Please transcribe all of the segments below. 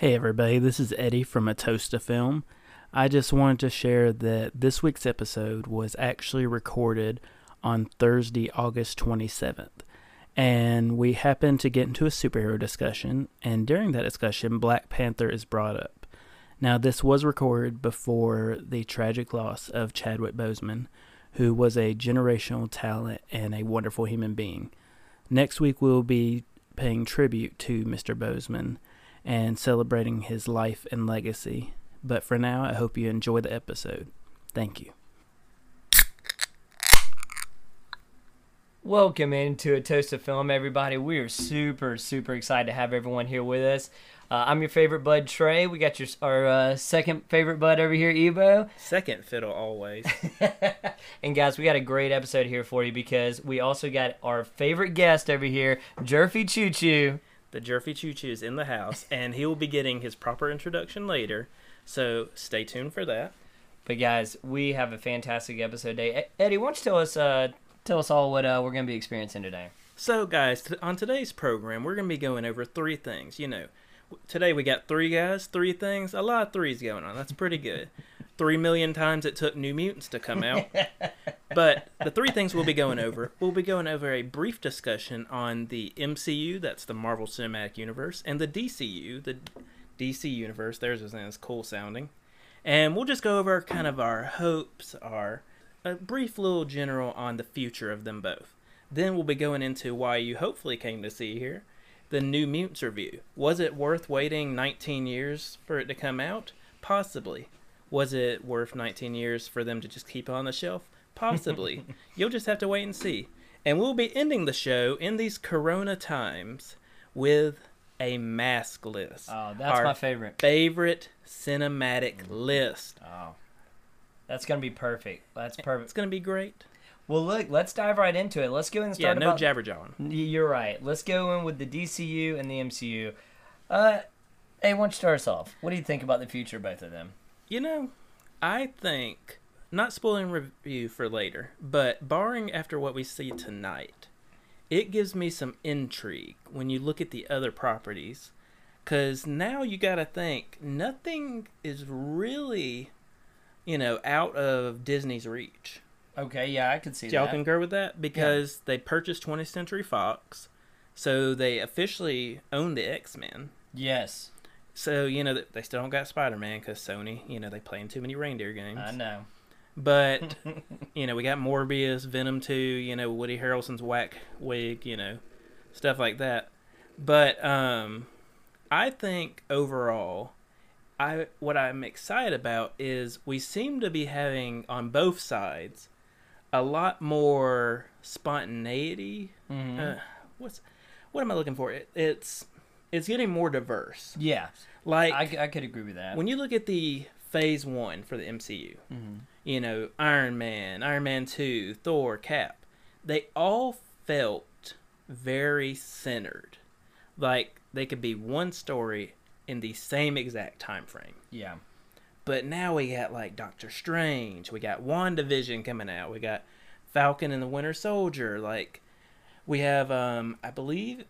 Hey everybody, this is Eddie from A Toast of Film. I just wanted to share that this week's episode was actually recorded on Thursday, August 27th. And we happened to get into a superhero discussion, and during that discussion, Black Panther is brought up. Now, this was recorded before the tragic loss of Chadwick Boseman, who was a generational talent and a wonderful human being. Next week, we'll be paying tribute to Mr. Boseman and celebrating his life and legacy. But for now, I hope you enjoy the episode. Thank you. Welcome into a toast of film, everybody. We are super, super excited to have everyone here with us. Uh, I'm your favorite bud, Trey. We got your our uh, second favorite bud over here, Ebo. Second fiddle always. and guys, we got a great episode here for you because we also got our favorite guest over here, Jerffy Choo Choo. The Jerffy Choo Choo is in the house, and he will be getting his proper introduction later. So stay tuned for that. But guys, we have a fantastic episode today. Eddie, why don't you tell us uh, tell us all what uh, we're going to be experiencing today? So, guys, t- on today's program, we're going to be going over three things. You know, today we got three guys, three things, a lot of threes going on. That's pretty good. three million times it took New Mutants to come out. but the three things we'll be going over, we'll be going over a brief discussion on the MCU, that's the Marvel Cinematic Universe, and the DCU, the DC Universe. Theirs is as cool sounding. And we'll just go over kind of our hopes, our a brief little general on the future of them both. Then we'll be going into why you hopefully came to see here the New Mutants review. Was it worth waiting 19 years for it to come out? Possibly. Was it worth 19 years for them to just keep it on the shelf? Possibly. You'll just have to wait and see. And we'll be ending the show in these corona times with a mask list. Oh, that's Our my favorite. Favorite cinematic list. Oh, that's gonna be perfect. That's perfect. It's going to be great. Well, look, let's dive right into it. Let's go and start. Yeah, no about... jabber jawing. You're right. Let's go in with the DCU and the MCU. Uh, hey, why don't you start us off? What do you think about the future of both of them? You know, I think not spoiling review for later, but barring after what we see tonight, it gives me some intrigue when you look at the other properties. Cause now you gotta think nothing is really, you know, out of Disney's reach. Okay, yeah, I can see Do y'all that. concur with that? Because they purchased 20th Century Fox, so they officially own the X Men. Yes, So you know they still don't got Spider Man because Sony, you know, they playing too many reindeer games. I know. But you know, we got Morbius, Venom Two, you know, Woody Harrelson's whack wig, you know, stuff like that. But um, I think overall, I what I'm excited about is we seem to be having on both sides a lot more spontaneity. Mhm. Uh, what's what am I looking for? It, it's it's getting more diverse. yeah, Like I, I could agree with that. when you look at the phase one for the MCU, Mhm. you know, Iron Man, Iron Man 2, Thor, Cap, they all felt very centered. Like they could be one story in the same exact time frame. Yeah, But now we got like Doctor Strange, we got WandaVision coming out, we got Falcon and the Winter Soldier, like we have um I believe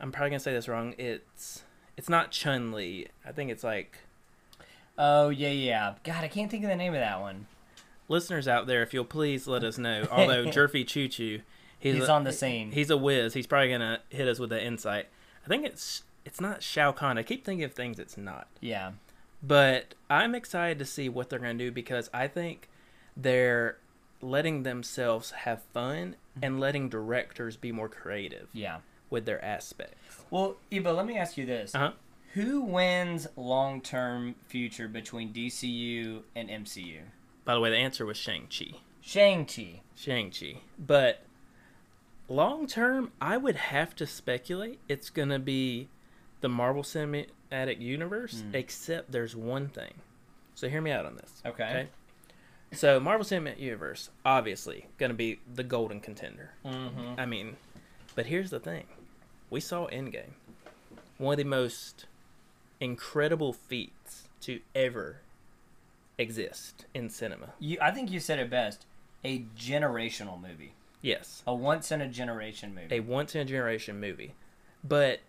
I'm probably gonna say this wrong, it's it's not Chun Li. I think it's like Oh yeah, yeah. God, I can't think of the name of that one. listeners out there, if you'll please let us know. Although Jerffy Choo Choo, He's a- on the scene. He's a whiz. He's probably gonna hit us with the insight. I think it's it's not Shao Kahn. I keep thinking of things it's not. Yeah, But I'm excited to see what they're gonna do because I think they're letting themselves have fun mm-hmm. and letting directors be more creative yeah. With their aspects. Well, Eva, let me ask you this: Uh huh. Who wins long-term future between DCU and MCU? By the way, the answer was Shang Chi. Shang Chi. Shang Chi. But long term, I would have to speculate it's gonna be the Marvel Cinematic Universe, Mm. except there's one thing. So hear me out on this. Okay. So Marvel Cinematic Universe, obviously, gonna be the golden contender. Mm-hmm. I mean, but here's the thing: we saw Endgame, one of the most incredible feats to ever exist in cinema. You, I think you said it best. A generational movie. Yes. A once in a generation movie. a once in a generation movie. But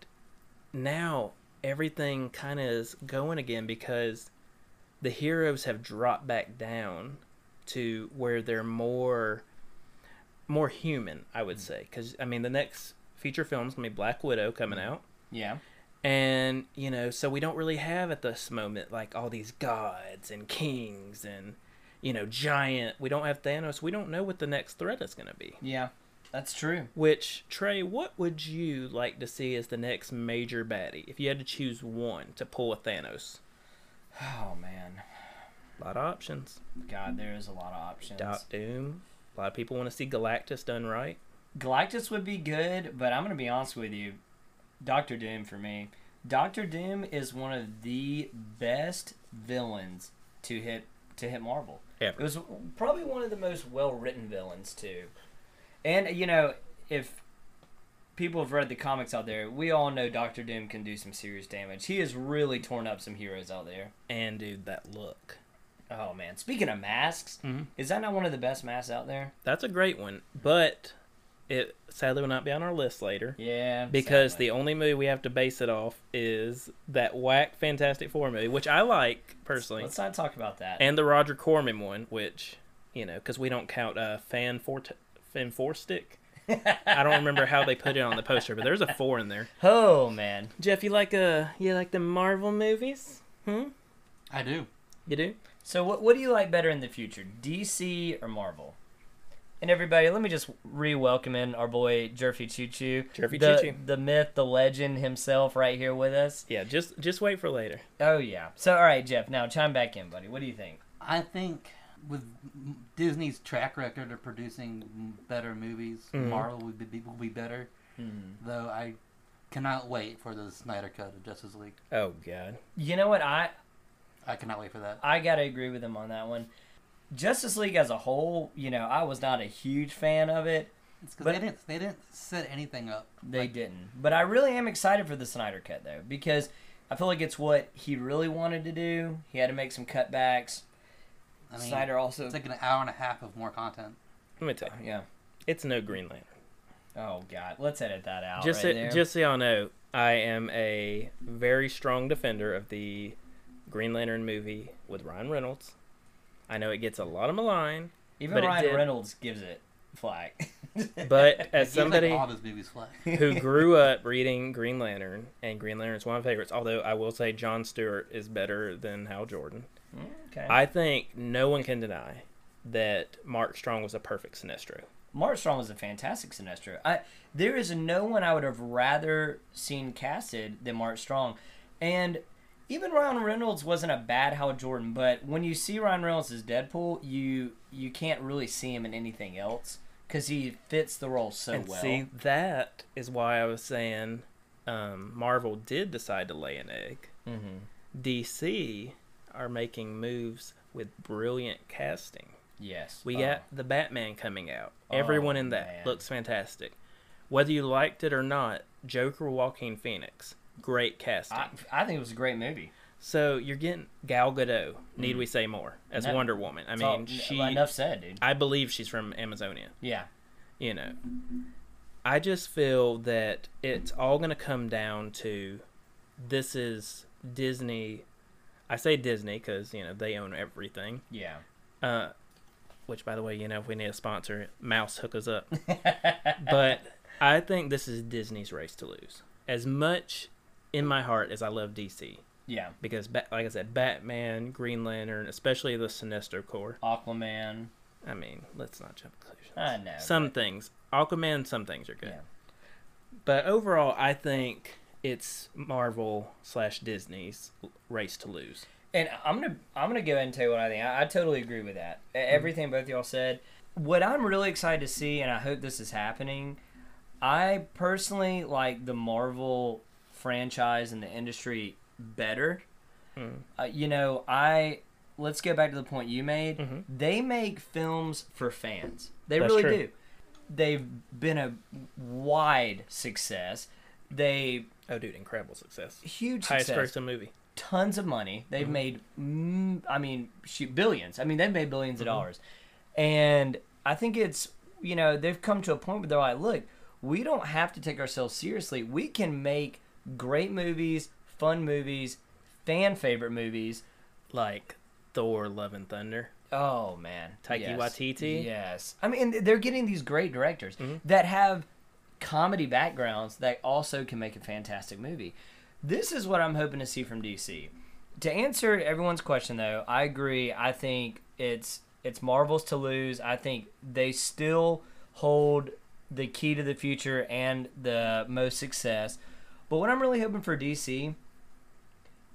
now everything kind of is going again because the heroes have dropped back down to where they're more more human, I would mm-hmm. say. Because I mean, the next feature film is gonna be Black Widow coming out, Yeah. and you know, so we don't really have at this moment like all these gods and kings and you know giant. We don't have Thanos. We don't know what the next threat is gonna be. Yeah. That's true. Which Trey, what would you like to see as the next major baddie if you had to choose one to pull a Thanos? Oh man. A lot of options. God, there is a lot of options. Doc Doom. A lot of people want to see Galactus done right. Galactus would be good, but I'm gonna be honest with you, Doctor Doom for me. Doctor Doom is one of the best villains to hit to hit Marvel. Ever. It was probably one of the most well written villains too. And you know, if people have read the comics out there, we all know Doctor Doom can do some serious damage. He has really torn up some heroes out there. And dude, that look. Oh man! Speaking of masks, Mhm. is that not one of the best masks out there? That's a great one, but it sadly will not be on our list later Yeah, because sadly. the only movie we have to base it off is that whack Fantastic Four movie, which I like personally, let's not talk about that. and the Roger Corman one, which you know, because we don't count uh, Fan Four Fan Four Stick. I don't remember how they put it on the poster, but there's a four in there. oh man, Jeff, you like uh you like the Marvel movies? Hmm? I do. You do? So what what do you like better in the future, DC or Marvel? And everybody, let me just re-welcome in our boy Jerffy Choo Choo, Jerffy the, Choo Choo. the myth, the legend himself, right here with us. Yeah, just just wait for later. Oh yeah. So all right, Jeff, now chime back in, buddy. What do you think? I think with Disney's track record of producing better movies, Mhm. Marvel would be will be better. Though I cannot wait for the Snyder cut of Justice League. Oh god. You know what? I I cannot wait for that. I gotta agree with him on that one. Justice League as a whole, you know, I was not a huge fan of it. It's 'cause But- they didn't they didn't set anything up. They Like, didn't. But I really am excited for the Snyder cut though, because I feel like it's what he really wanted to do. He had to make some cutbacks. I mean, Snyder also it's like an hour and a half of more content. Let me tell you, Yeah. it's no Green Lantern. Oh god. Let's edit that out. just right so, there. just so y'all know, I am a very strong defender of the Green Lantern movie with Ryan Reynolds. I know it gets a lot of malign, Even but Ryan Reynolds gives it flack. but as somebody like all his movies flat. who grew up reading Green Lantern, and Green Lantern is one of my favorites. Although I will say John Stewart is better than Hal Jordan. okay. I think no one can deny that Mark Strong was a perfect Sinestro. Mark Strong was a fantastic Sinestro. I there is no one I would have rather seen casted than Mark Strong, and even Ryan Reynolds wasn't a bad Hal Jordan. But when you see Ryan Reynolds as Deadpool, you you can't really see him in anything else because he fits the role so and well. see, that is why I was saying um, Marvel did decide to lay an egg. hmm DC are making moves with brilliant casting. Yes, We Oh. got the Batman coming out. Oh, Everyone in that man. looks fantastic. Whether you liked it or not, Joker Joaquin Phoenix, great casting. I, I think it was a great movie. so you're getting Gal Gadot. Need we say more as No. Wonder Woman? I It's all- mean, she. enough said, dude. I believe she's from Amazonia. Yeah, you know i just feel that it's all going to come down to this is disney i say disney because you know they own everything yeah. uh which by the way you know if we need a sponsor mouse hook us up but i think this is disney's race to lose as much in my heart as i love dc yeah, because like i said batman green lantern especially the sinestro corps Aquaman. i mean let's not jump conclusions I know. some but- things aquaman some things are good Yeah. but overall i think it's marvel slash disney's race to lose And I'm gonna I'm gonna go ahead and tell you what I think. I, I totally agree with that. E- mm-hmm. Everything both y'all said. What I'm really excited to see, and I hope this is happening. I personally like the Marvel franchise and the industry better. Mm. Uh, you know, I let's go back to the point you made. Mhm. They make films for fans. They That's really true. do. They've been a wide success. They oh dude incredible success huge highest success grossing movie tons of money. They've Mhm. made, mm, I mean, shoot, billions. I mean, they've made 1000000000s of Mhm. dollars, and I think it's you know they've come to a point where they're like, look, we don't have to take ourselves seriously. We can make great movies, fun movies, fan favorite movies. Like Thor: Love and Thunder. Oh man, Taika yes. Waititi? Yes, I mean they're getting these great directors Mhm. that have comedy backgrounds that also can make a fantastic movie. This is what I'm hoping to see from DC. To answer everyone's question though, I agree. I think it's it's Marvel's to lose. I think they still hold the key to the future and the most success. But what I'm really hoping for DC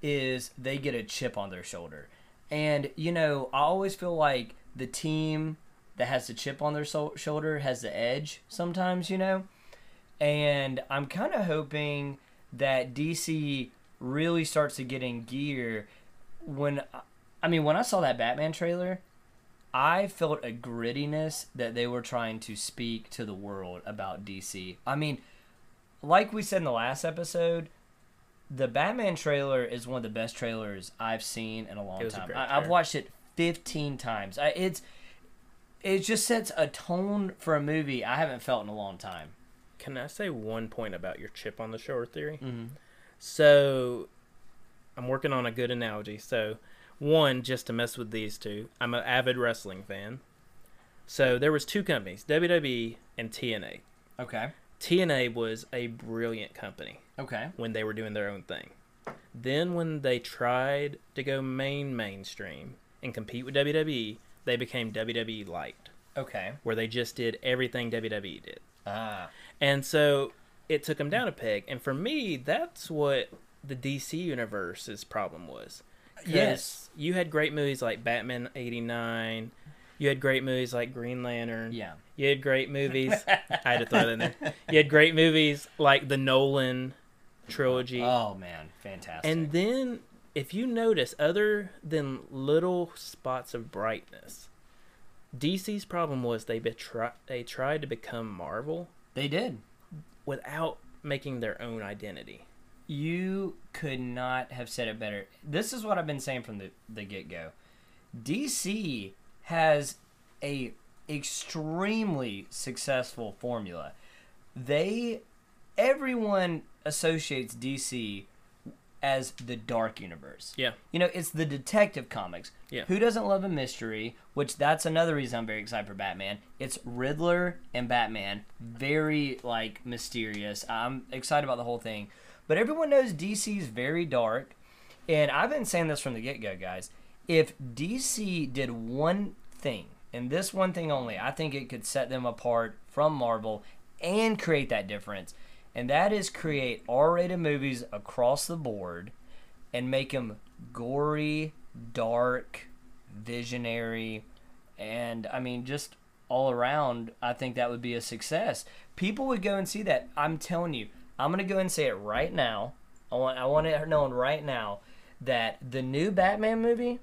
is they get a chip on their shoulder. And, you know, I always feel like the team that has the chip on their so- shoulder has the edge sometimes, you know? And I'm kind of hoping that DC really starts to get in gear when I mean, when I saw that Batman trailer, I felt a grittiness that they were trying to speak to the world about DC. I mean, like we said in the last episode, the Batman trailer is one of the best trailers I've seen in a long It was a time. I, I've watched it 15 times. I, it's it just sets a tone for a movie I haven't felt in a long time. Can I say one point about your chip on the shoulder theory? Mm-hmm. So, I'm working on a good analogy. So, one, just to mess with these two, I'm an avid wrestling fan. So there was two companies, WWE and TNA. Okay. TNA was a brilliant company Okay. when they were doing their own thing. Then when they tried to go main mainstream and compete with WWE, they became WWE Light, Okay. where they just did everything WWE did. Ah. And so it took them down a peg. And for me, that's what the DC universe's problem was. Yes. You had great movies like Batman 89. You had great movies like Green Lantern. Yeah. You had great movies. I had to throw that in there. You had great movies like the Nolan trilogy. Oh man, fantastic. and then, if you notice, other than little spots of brightness, DC's problem was they betri- they tried to become Marvel they did. without making their own identity. You could not have said it better. This is what I've been saying from the, the get go. DC has a extremely successful formula. They everyone associates DC as the dark universe. Yeah. You know, it's the detective comics. Yeah. Who doesn't love a mystery? Which that's another reason I'm very excited for Batman. It's Riddler and Batman. Very like mysterious. I'm excited about the whole thing. But everyone knows DC's very dark. And I've been saying this from the get go, guys. If DC did one thing, and this one thing only, I think it could set them apart from Marvel and create that difference. And that is create R rated movies across the board and make them gory, dark, visionary, and I mean, just all around, I think that would be a success. People would go and see that. I'm telling you, I'm gonna go and say it right now. I want I want it known right now that the new Batman movie,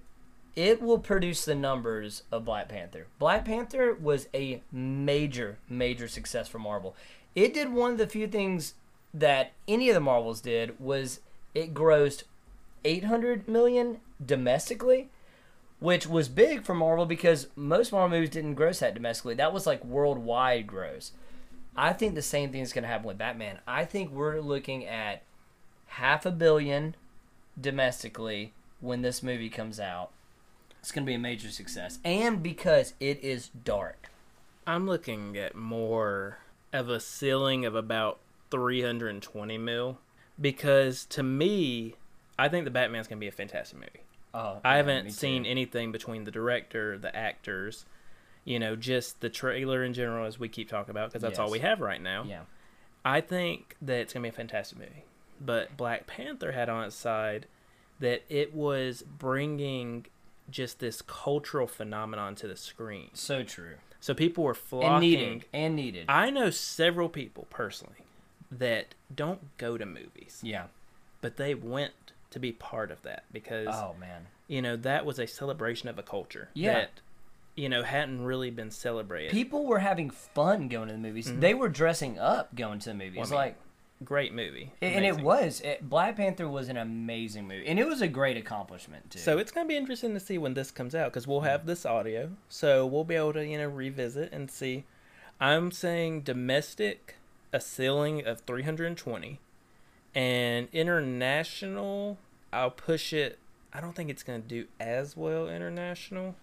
it will produce the numbers of Black Panther. Black Panther was a major, major success for Marvel. It did one of the few things that any of the Marvels did was it grossed 800 million domestically, which was big for Marvel because most Marvel movies didn't gross that domestically. That was like worldwide gross. I think the same thing is going to happen with Batman. I think we're looking at half a billion domestically when this movie comes out. It's going to be a major success. And because it is dark. I'm looking at more of a ceiling of about 320 mil because to me, I think the Batman's gonna be a fantastic movie. Oh, I yeah, haven't seen anything between the director, the actors, you know, just the trailer in general, as we keep talking about, because that's all we have right now. Yeah. I think that it's gonna be a fantastic movie. But Black Panther had on its side that it was bringing just this cultural phenomenon to the screen. So true. So people were flocking. And needed. And needed. I know several people personally that don't go to movies, yeah. but they went to be part of that because Oh, man. you know that was a celebration of a culture Yeah. that you know hadn't really been celebrated. People were having fun going to the movies. They were dressing up going to the movies. Mm-hmm. Well, I mean, like, Great movie, and it was. It, Black Panther was an amazing movie. And it was a great accomplishment, too. So it's gonna be interesting to see when this comes out because we'll hmm. have this audio, so we'll be able to you know revisit and see. I'm saying domestic a ceiling of 320, And international, I'll push it. I don't think it's going to do as well international.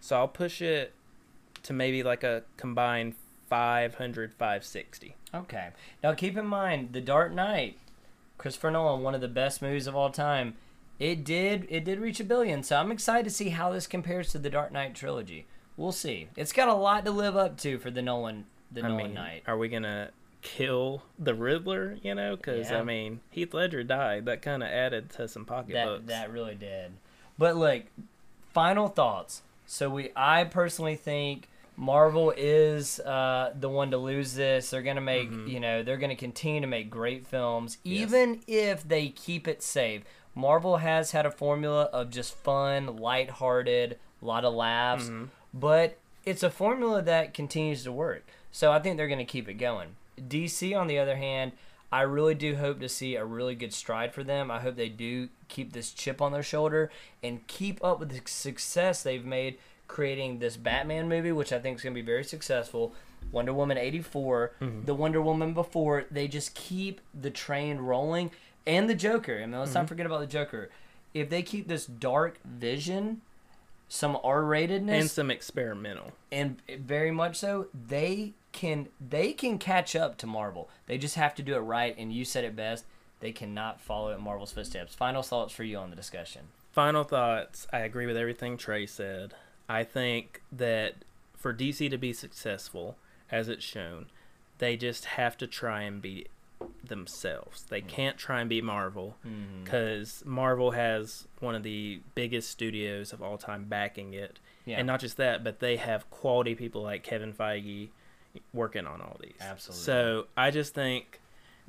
So I'll push it to maybe like a combined 500, 560. Okay. Now keep in mind, The Dark Knight, Christopher Nolan, one of the best movies of all time. It did it did reach a billion, so I'm excited to see how this compares to the Dark Knight trilogy. We'll see. It's got a lot to live up to for the Nolan the I Nolan mean, Knight. are we going to kill the Riddler, you know? Because, Yeah. I mean, Heath Ledger died. That kind of added to some pocketbooks. That that really did. But like, final thoughts. So we, I personally think Marvel is uh, the one to lose this. They're gonna make, Mhm. you know, they're gonna continue to make great films, Yes. even if they keep it safe. Marvel has had a formula of just fun, lighthearted, a lot of laughs, Mhm. but it's a formula that continues to work. So I think they're going to keep it going. DC, on the other hand, I really do hope to see a really good stride for them. I hope they do keep this chip on their shoulder and keep up with the success they've made creating this Batman movie, which I think is going to be very successful. Wonder Woman 84, mm-hmm. the Wonder Woman before, they just keep the train rolling. And the Joker. I mean, let's not mm-hmm. forget about the Joker. If they keep this dark vision, some R ratedness, and some experimental. and very much so they can they can catch up to marvel they just have to do it right and you said it best they cannot follow in marvel's footsteps final thoughts for you on the discussion Final thoughts. I agree with everything Trey said. I think that for DC to be successful, as it's shown, they just have to try and be themselves. They can't try and be Marvel mm-hmm. because Marvel has one of the biggest studios of all time backing it. yeah And not just that, but they have quality people like Kevin Feige working on all these. Absolutely. So I just think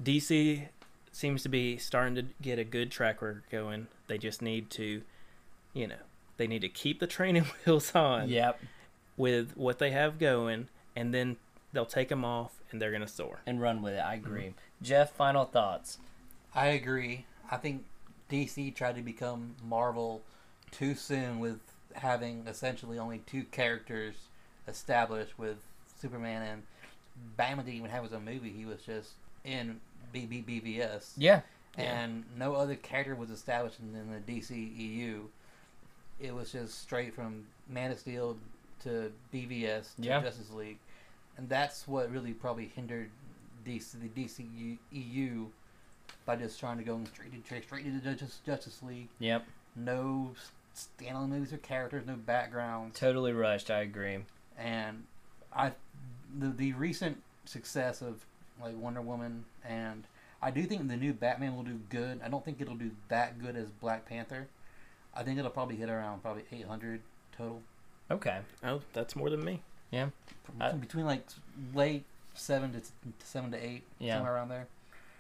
DC seems to be starting to get a good track record going. They just need to, you know, they need to keep the training wheels on yep with what they have going, and then they'll take them off and they're gonna soar. and run with it i agree jeff final thoughts I agree. I think DC tried to become Marvel too soon with having essentially only two characters established with Superman and Batman didn't even have his own movie. He was just in BBBVS. yeah and no other character was established in, in the DCEU. It was just straight from Man of Steel to BVS to Yeah. Justice League, and that's what really probably hindered DC, the DCEU by just trying to go straight straight, straight into Justice, Justice League. yep No standalone movies or characters, no backgrounds, totally rushed i agree and I the the recent success of like Wonder Woman and I do think the new Batman will do good. I don't think it'll do that good as Black Panther. I think it'll probably hit around probably 800 total. okay Oh, that's more than me. I- between like late 7 to 7 to 8 Yeah. somewhere around there.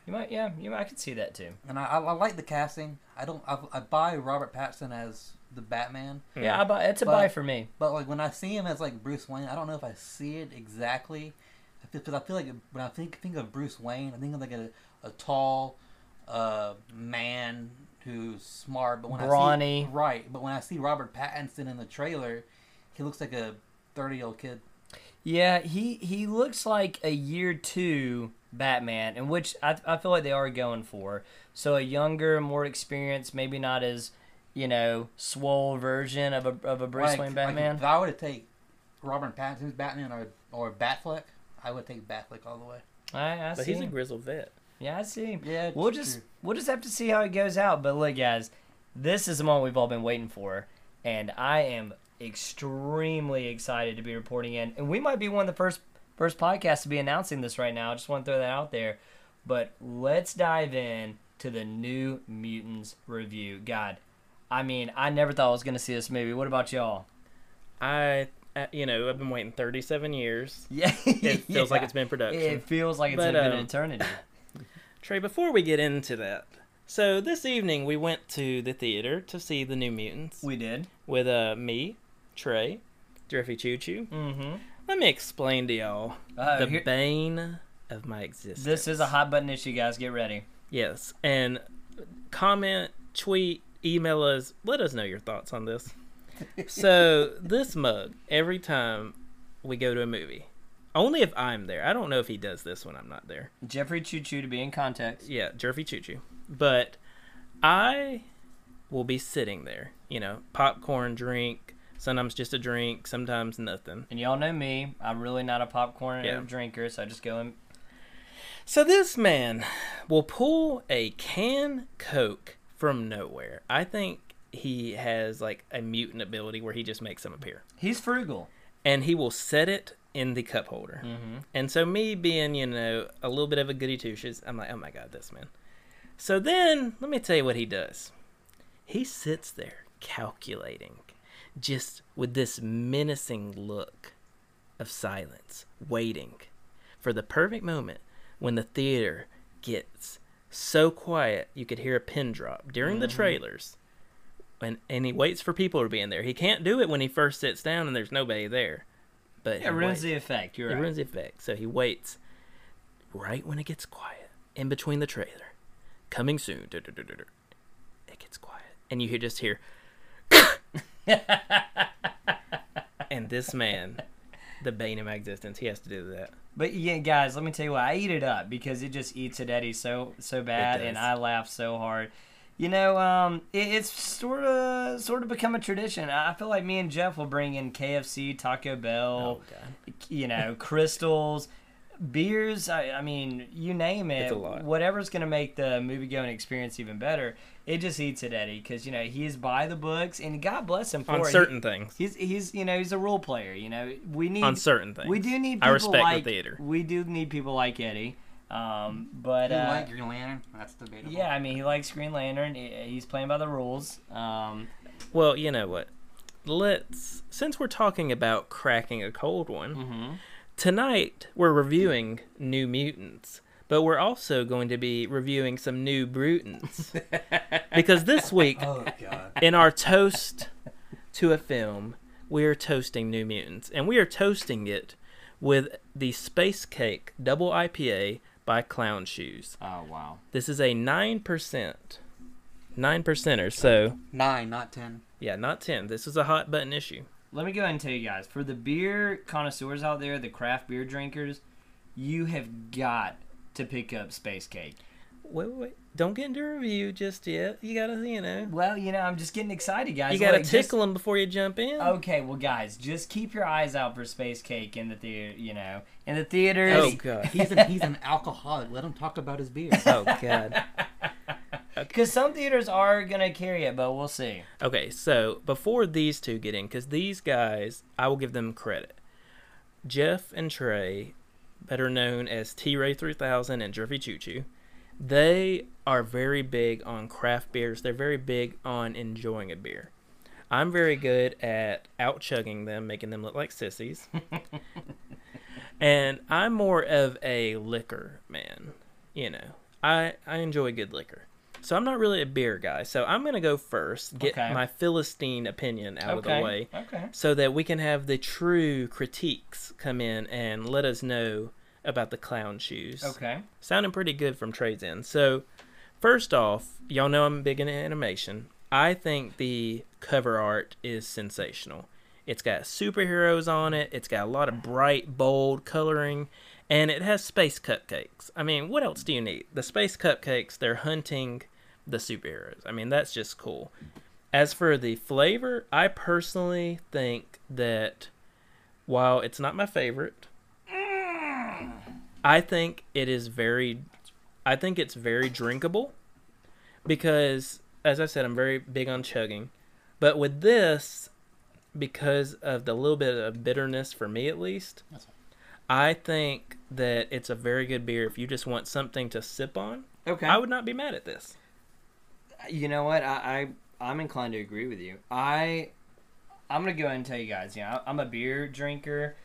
you might yeah you might, i could see that too And I, I, I like the casting. I don't I, I buy Robert Pattinson as the Batman, yeah I buy, it's a But- buy for me but like when I see him as like Bruce Wayne, I don't know if I see it exactly. Because I feel like when I think think of Bruce Wayne, I think of like a, a tall uh, man who's smart, but when I see right, but when I see Robert Pattinson in the trailer, he looks like a thirty year old kid. Yeah, he he looks like a year two Batman, in which I I feel like they are going for. So a younger, more experienced, maybe not as you know swole version of a of a Bruce Like- Wayne like Batman. if I were to take Robert Pattinson's Batman or or Batfleck, I would take Batfleck all the way. I, I But see. he's a grizzled vet. Yeah, I see. Yeah, We'll just true. we'll just have to see how it goes out. But look, guys, this is the moment we've all been waiting for, and I am extremely excited to be reporting in. And we might be one of the first first podcasts to be announcing this right now. I just want to throw that out there. But let's dive in to the New Mutants review. God, I mean, I never thought I was going to see this movie. What about y'all? I, uh, you know, I've been waiting 37 years. Yeah, It feels like it's been production. It feels like it's But, been an um, eternity. Trey, before we get into that, so this evening we went to the theater to see the New Mutants We did. with uh, me, Trey, Jerffy Choo Choo. Mm-hmm. Let me explain to y'all Uh, the here- bane of my existence. this is a hot button issue, guys. Get ready. Yes, and comment, tweet, email us. Let us know your thoughts on this. so this mug, every time we go to a movie, Only if I'm there. I don't know if he does this when I'm not there. Jeffrey Choo Choo to be in context. Yeah, Jeffrey Choo Choo. But I will be sitting there, you know, popcorn, drink, sometimes just a drink, sometimes nothing. And y'all know me. I'm really not a popcorn Yeah. drinker, so I just go and So this man will pull a can Coke from nowhere. I think he has like a mutant ability where he just makes them appear. he's frugal. And he will set it in the cup holder. Mm-hmm. And so me being, you know, a little bit of a goody two shoes, I'm like, oh my god, this man. So then let me tell you what he does. He sits there calculating, just with this menacing look of silence, waiting for the perfect moment when the theater gets so quiet you could hear a pin drop during the trailers. And, and he waits for people to be in there. He can't do it when he first sits down and there's nobody there. But It ruins waits. the effect. You're It right. ruins the effect. So he waits right when it gets quiet, in between the trailer. Coming soon. It gets quiet. And you just hear And this man, the bane of my existence, he has to do that. But yeah, guys, let me tell you what I eat it up because it just eats at Eddie so so bad, and. I laugh so hard. You know, um, it, it's sort of sort of become a tradition. I feel like me and Jeff will bring in KFC, Taco Bell, Oh, you know, crystals, beers. I, I mean, you name it. It's a lot. Whatever's gonna make the movie going experience even better. It just eats at Eddie because you know he is by the books, and God bless him for On it. He- certain things. He's he's you know he's a role player. You know we need On certain things. we do need I people respect the theater. we do need people like Eddie. Um, but You uh, like Green Lantern? That's debatable. yeah, I mean he likes Green Lantern. He's playing by the rules. Um, Well, you know what? Let's since we're talking about cracking a cold one, mhm. tonight we're reviewing New Mutants, but we're also going to be reviewing some New Brutants. because this week Oh god. in our toast to a film, we are toasting New Mutants, and we are toasting it with the Space Cake Double IPA by Clown Shoes. Oh wow. This is a nine percent, nine percenter. So Nine, not ten. yeah, not ten. This is a hot button issue. Let me go ahead and tell you guys for the beer connoisseurs out there, the craft beer drinkers, you have got to pick up Space Cake. Wait, wait, wait. Don't get into a review just yet. You gotta, you know, Well, you know I'm just getting excited, guys. you gotta Look, just- tickle them before you jump in. Okay, well, guys, just keep your eyes out for Space Cake in the theater. You know, in the theaters. Oh, God. He's an he's an alcoholic. Let him talk about his beer. Oh God. Because some theaters are gonna carry it, but we'll see. Okay, so before these two get in, because these guys, I will give them credit. Jeff and Trey, better known as T Ray 3000 and Jerffy Choo Choo, they are very big on craft beers. They're very big on enjoying a beer. I'm very good at out chugging them, making them look like sissies. and I'm more of a liquor man. You know, I, I enjoy good liquor. So I'm not really a beer guy. So I'm going to go first, get Okay. my Philistine opinion out of the way Okay. so that we can have the true critiques come in and let us know about the clown shoes. Okay. Sounding pretty good from Trades In. So, first off, y'all know I'm big into animation. I think the cover art is sensational. It's got superheroes on it, it's got a lot of bright, bold coloring, and it has space cupcakes. I mean, what else do you need? The space cupcakes, they're hunting the superheroes. I mean, that's just cool. As for the flavor, I personally think that while it's not my favorite, I think it is very I think it's very drinkable because as I said I'm very big on chugging. But with this because of the little bit of bitterness for me at least, I think that it's a very good beer if you just want something to sip on. Okay. I would not be mad at this. you know what? I, I I'm inclined to agree with you. I I'm gonna go ahead and tell you guys. You know, I'm a beer drinker.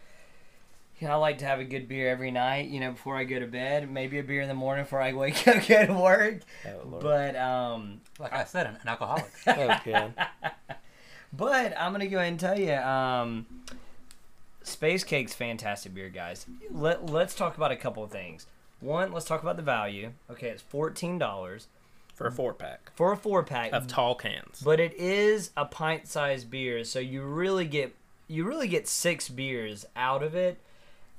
You know, I like to have a good beer every night. You know, before I go to bed. Maybe a beer in the morning before I wake up, go to work. Oh, But um, Like I said, an, an alcoholic. oh god. But I'm gonna go ahead and tell you, um, Space Cake's fantastic beer, guys. Let Let's talk about a couple of things. One, let's talk about the value. Okay, it's fourteen dollars For a four pack for a four pack, of tall cans. but it is a pint-sized beer, so you really get you really get six beers out of it.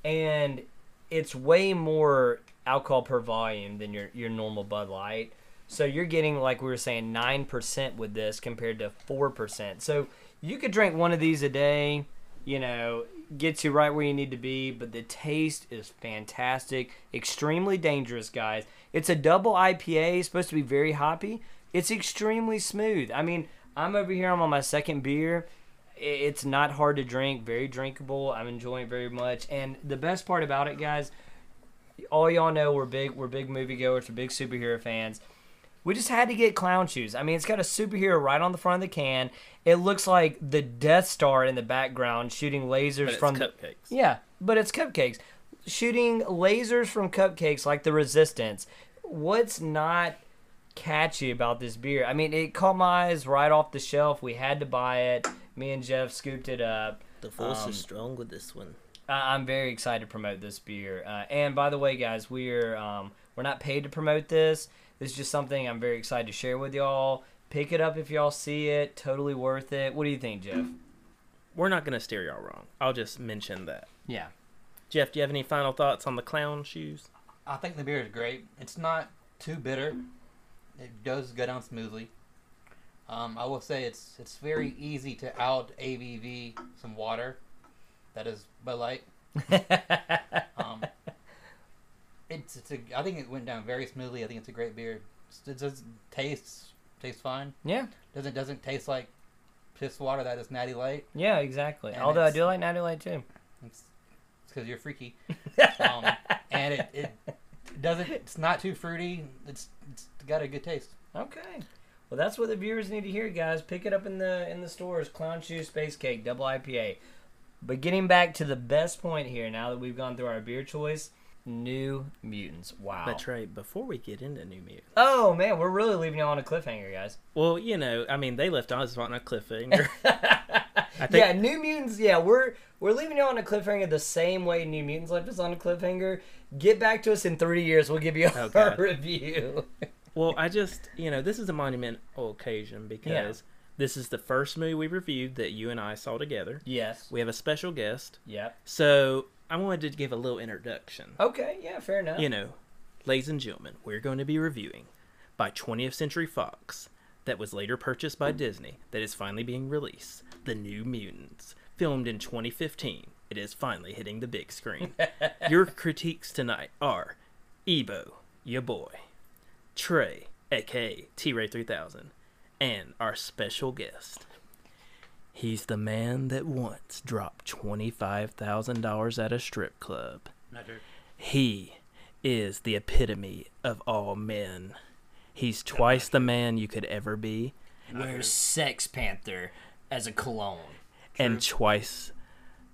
And it's way more alcohol per volume than your your normal Bud Light. So you're getting like we were saying nine percent with this compared to four percent. So you could drink one of these a day. You know, gets you right where you need to be. But the taste is fantastic. Extremely dangerous, guys. It's a double IPA, supposed to be very hoppy. It's extremely smooth. I mean, I'm over here. I'm on my second beer. It's not hard to drink. Very drinkable. I'm enjoying it very much. And the best part about it, guys, all y'all know we're big. We're big moviegoers. We're big superhero fans. We just had to get clown shoes. I mean, it's got a superhero right on the front of the can. It looks like the Death Star in the background shooting lasers from cupcakes. yeah, but it's cupcakes. Shooting lasers from cupcakes like the Resistance. What's not catchy about this beer? I mean, it caught my eyes right off the shelf. We had to buy it. Me and Jeff scooped it up. The force Um, is strong with this one. I- I'm very excited to promote this beer. Uh, and by the way, guys, we're um, we're not paid to promote this. This is just something I'm very excited to share with y'all. Pick it up if y'all see it. Totally worth it. What do you think, Jeff? We're not gonna steer y'all wrong. I'll just mention that. Yeah. Jeff, do you have any final thoughts on the clown shoes? I think the beer is great. It's not too bitter. It does go down smoothly. Um, I will say it's it's very easy to out ABV some water. That is Bud Light. Um, it's it's a, I think it went down very smoothly. I think it's a great beer. It just tastes tastes fine. yeah. Doesn't doesn't taste like piss water. That is Natty Light. Yeah. Exactly. And Although I do like Natty Light too. It's because you're freaky. um, and it, it doesn't. It's not too fruity. It's it's got a good taste. Okay. Well, that's what the viewers need to hear, guys. Pick it up in the in the stores. Clown Shoe Space Cake Double IPA. But getting back to the best point here, now that we've gone through our beer choice, New Mutants. Wow. That's right. before we get into New Mutants. Oh man, we're really leaving y'all on a cliffhanger, guys. well, you know, I mean, they left us on a cliffhanger. I think yeah, New Mutants. Yeah, we're we're leaving y'all on a cliffhanger the same way New Mutants left us on a cliffhanger. Get back to us in three years. We'll give you Oh, our God. review. Well, I just, you know, this is a monumental occasion because this is the first movie we reviewed that you and I saw together. yes. We have a special guest. Yep. So I wanted to give a little introduction. Okay. Yeah. Fair enough. You know, ladies and gentlemen, we're going to be reviewing by 20th Century Fox that was later purchased by Disney that is finally being released The New Mutants. Filmed in 2015, it is finally hitting the big screen. Your critiques tonight are Ebo, your boy, Trey, aka T Ray 3000, and our special guest. He's the man that once dropped $25,000 at a strip club. Not. He is the epitome of all men. He's twice the man you could ever be, Wears Sex Panther as a cologne. and twice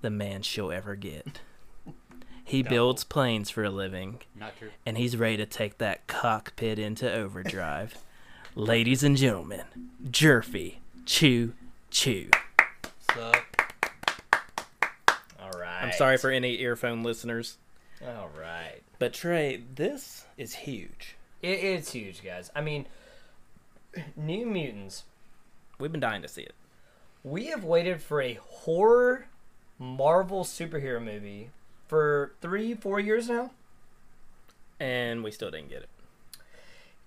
the man she'll ever get. He builds planes for a living, Not true. and he's ready to take that cockpit into overdrive. Ladies and gentlemen, Jerffy Choo Choo. So All right. I'm sorry for any earphone listeners, All right. but Trey, this is huge. It, it's huge, guys. I mean, New Mutants. We've been dying to see it. We have waited for a horror Marvel superhero movie for three, four years now. And we still didn't get it.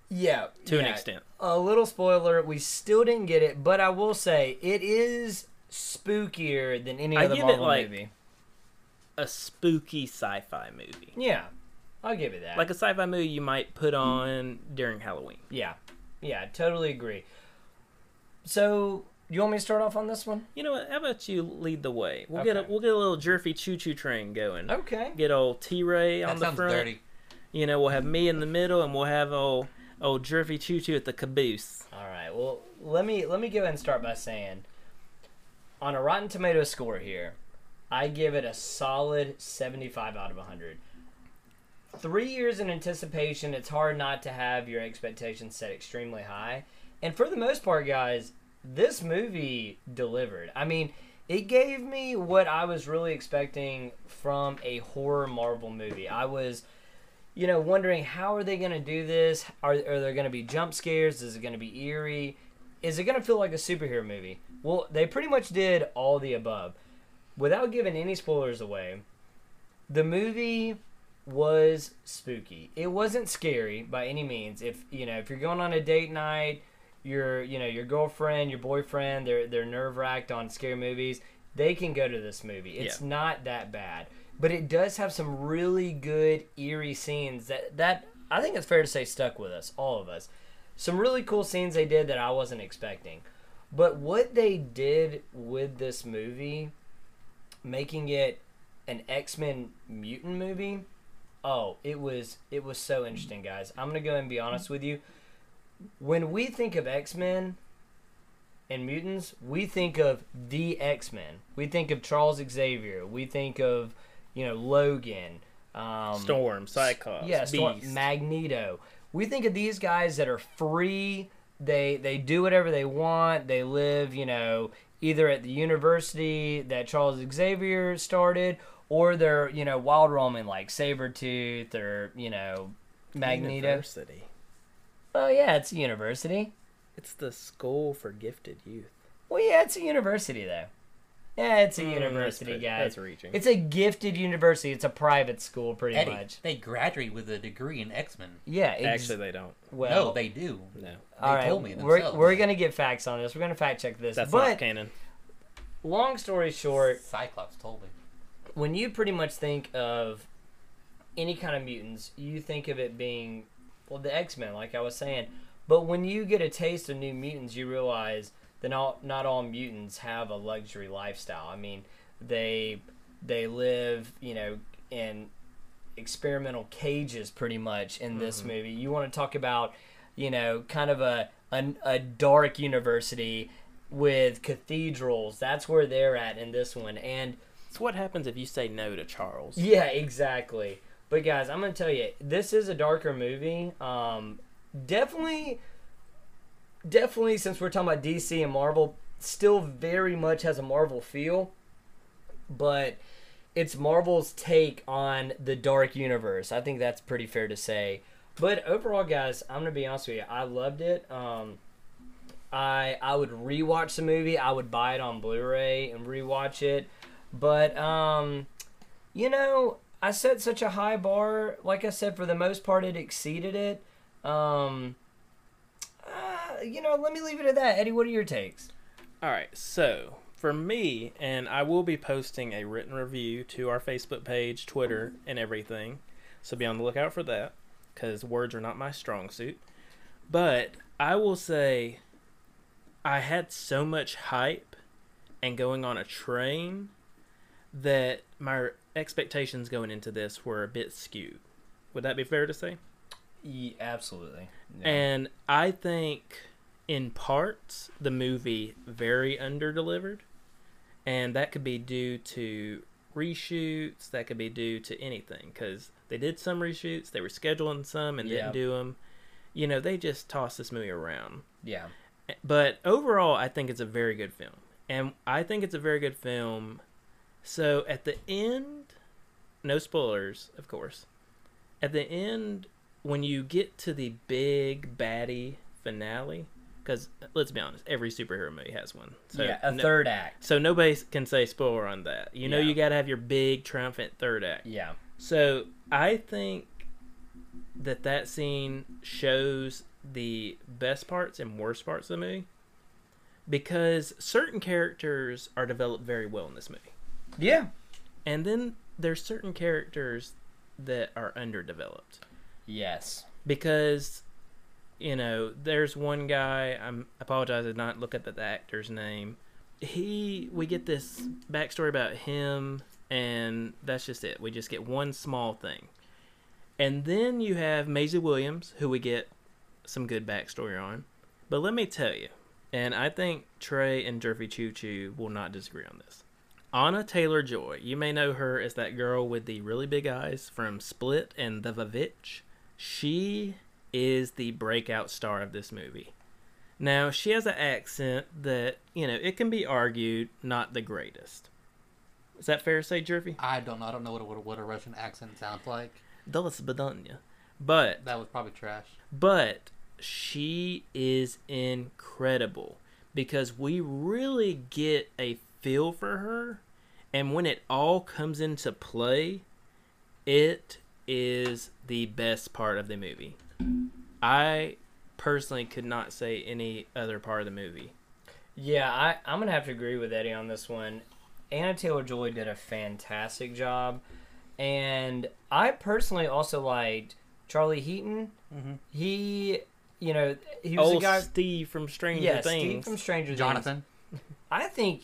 Yeah, To an extent. A little spoiler: we still didn't get it, but I will say it is spookier than any I other give it, like, movie. A spooky sci fi movie. Yeah, I'll give it that. Like a sci fi movie you might put on during Halloween. yeah, yeah, totally agree. So, you want me to start off on this one? You know what? How about you lead the way? We'll get a Okay. we'll get a little Jerffy choo choo train going. Okay. Get old T Ray on that the sounds front. dirty. You know, we'll have me in the middle, and we'll have old old Jerffy choo choo at the caboose. All right. Well, let me let me go ahead and start by saying, on a Rotten Tomato score here, I give it a solid seventy-five out of hundred. Three years in anticipation, it's hard not to have your expectations set extremely high. And for the most part, guys, this movie delivered. I mean, it gave me what I was really expecting from a horror Marvel movie. I was you know, wondering how are they going to do this? Are, are there going to be jump scares? Is it going to be eerie? Is it going to feel like a superhero movie? Well, they pretty much did all the above. Without giving any spoilers away, the movie was spooky. It wasn't scary by any means. If you know, if you're going on a date night, your you know your girlfriend, your boyfriend, they're they're nerve wracked on scary movies. They can go to this movie. It's Yeah. not that bad, but it does have some really good eerie scenes that that I think it's fair to say stuck with us, all of us. Some really cool scenes they did that I wasn't expecting. But what they did with this movie, making it an X Men mutant movie, oh, it was it was so interesting, guys. I'm gonna go and be honest with you. When we think of X Men and mutants, we think of the X Men. We think of Charles Xavier. We think of you know Logan. Um, Storm, Cyclops, yeah, Storm, Beast. Magneto. We think of these guys that are free. They they do whatever they want. They live, you know, either at the university that Charles Xavier started, or they're you know wild roaming like Sabretooth or you know Magneto. University. Oh yeah, it's a university. It's the school for gifted youth. Well, yeah, it's a university though. Yeah, it's a Mm, university, that's, guys. That's reaching. It's a gifted university. It's a private school, pretty Eddie, much. they graduate with a degree in X Men. Yeah, ex- Actually, they don't. well, no, they do. No, all right, told me we're, we're gonna get facts on this. We're gonna fact check this. that's but not canon. long story short, Cyclops told me. when you pretty much think of any kind of mutants, you think of it being well the X Men, like I was saying. But when you get a taste of New Mutants, you realize that not not all mutants have a luxury lifestyle. I mean, they they live, you know, in experimental cages pretty much in this mm-hmm. movie. You want to talk about, you know, kind of a, a a dark university with cathedrals. That's where they're at in this one. And It's what happens if you say no to Charles. yeah, exactly. But guys, I'm gonna tell you, this is a darker movie. Um, definitely, definitely, since we're talking about DC and Marvel, still very much has a Marvel feel, but it's Marvel's take on the dark universe. I think that's pretty fair to say. But overall, guys, I'm gonna be honest with you. I loved it. Um, I I would rewatch the movie. I would buy it on Blu-ray and rewatch it. But um, you know, I set such a high bar. Like I said, for the most part, it exceeded it. Um, uh, you know, let me leave it at that. Eddie, what are your takes? All right, so for me, and I will be posting a written review to our Facebook page, Twitter, and everything. So be on the lookout for that, because words are not my strong suit. But I will say, I had so much hype and going on a train that my expectations going into this were a bit skewed. Would that be fair to say? Yeah, absolutely. And I think in parts the movie very underdelivered. And that could be due to reshoots, that could be due to anything cuz they did some reshoots, they were scheduling some and Yeah. didn't do them. You know, they just tossed this movie around. yeah, But overall, I think it's a very good film. And I think it's a very good film. So at the end, no spoilers, of course. At the end, when you get to the big baddie finale, because uh, let's be honest, every superhero movie has one. So yeah, a no- third act. So nobody can say spoiler on that. You know, Yeah. you got to have your big triumphant third act. Yeah, So I think that that scene shows the best parts and worst parts of the movie because certain characters are developed very well in this movie, yeah, and then there's certain characters that are underdeveloped yes, because you know there's one guy I'm I apologize I did not look at the, the actor's name. He we get this backstory about him and that's just it. We just get one small thing. And then you have Maisie Williams, who we get some good backstory on. But let me tell you, and I think Trey and Jerffy Choo Choo will not disagree on this. Anya Taylor-Joy, you may know her as that girl with the really big eyes from Split and The VVitch. She is the breakout star of this movie. Now, she has an accent that, you know, it can be argued not the greatest. Is that fair to say, Jerffy? I don't know. I don't know what a, what a, what a Russian accent sounds like. Dallas Badanya. But That was probably trash. but she is incredible because we really get a feel for her and when it all comes into play It is the best part of the movie. I personally could not say any other part of the movie. Yeah, I, I'm gonna have to agree with Eddie on this one. Anya Taylor-Joy did a fantastic job, and I personally also liked Charlie Heaton. Mhm. He, you know, he was Oh, a guy. Steve from Stranger Things. Yeah, Things. Steve from Stranger Things. Jonathan. I think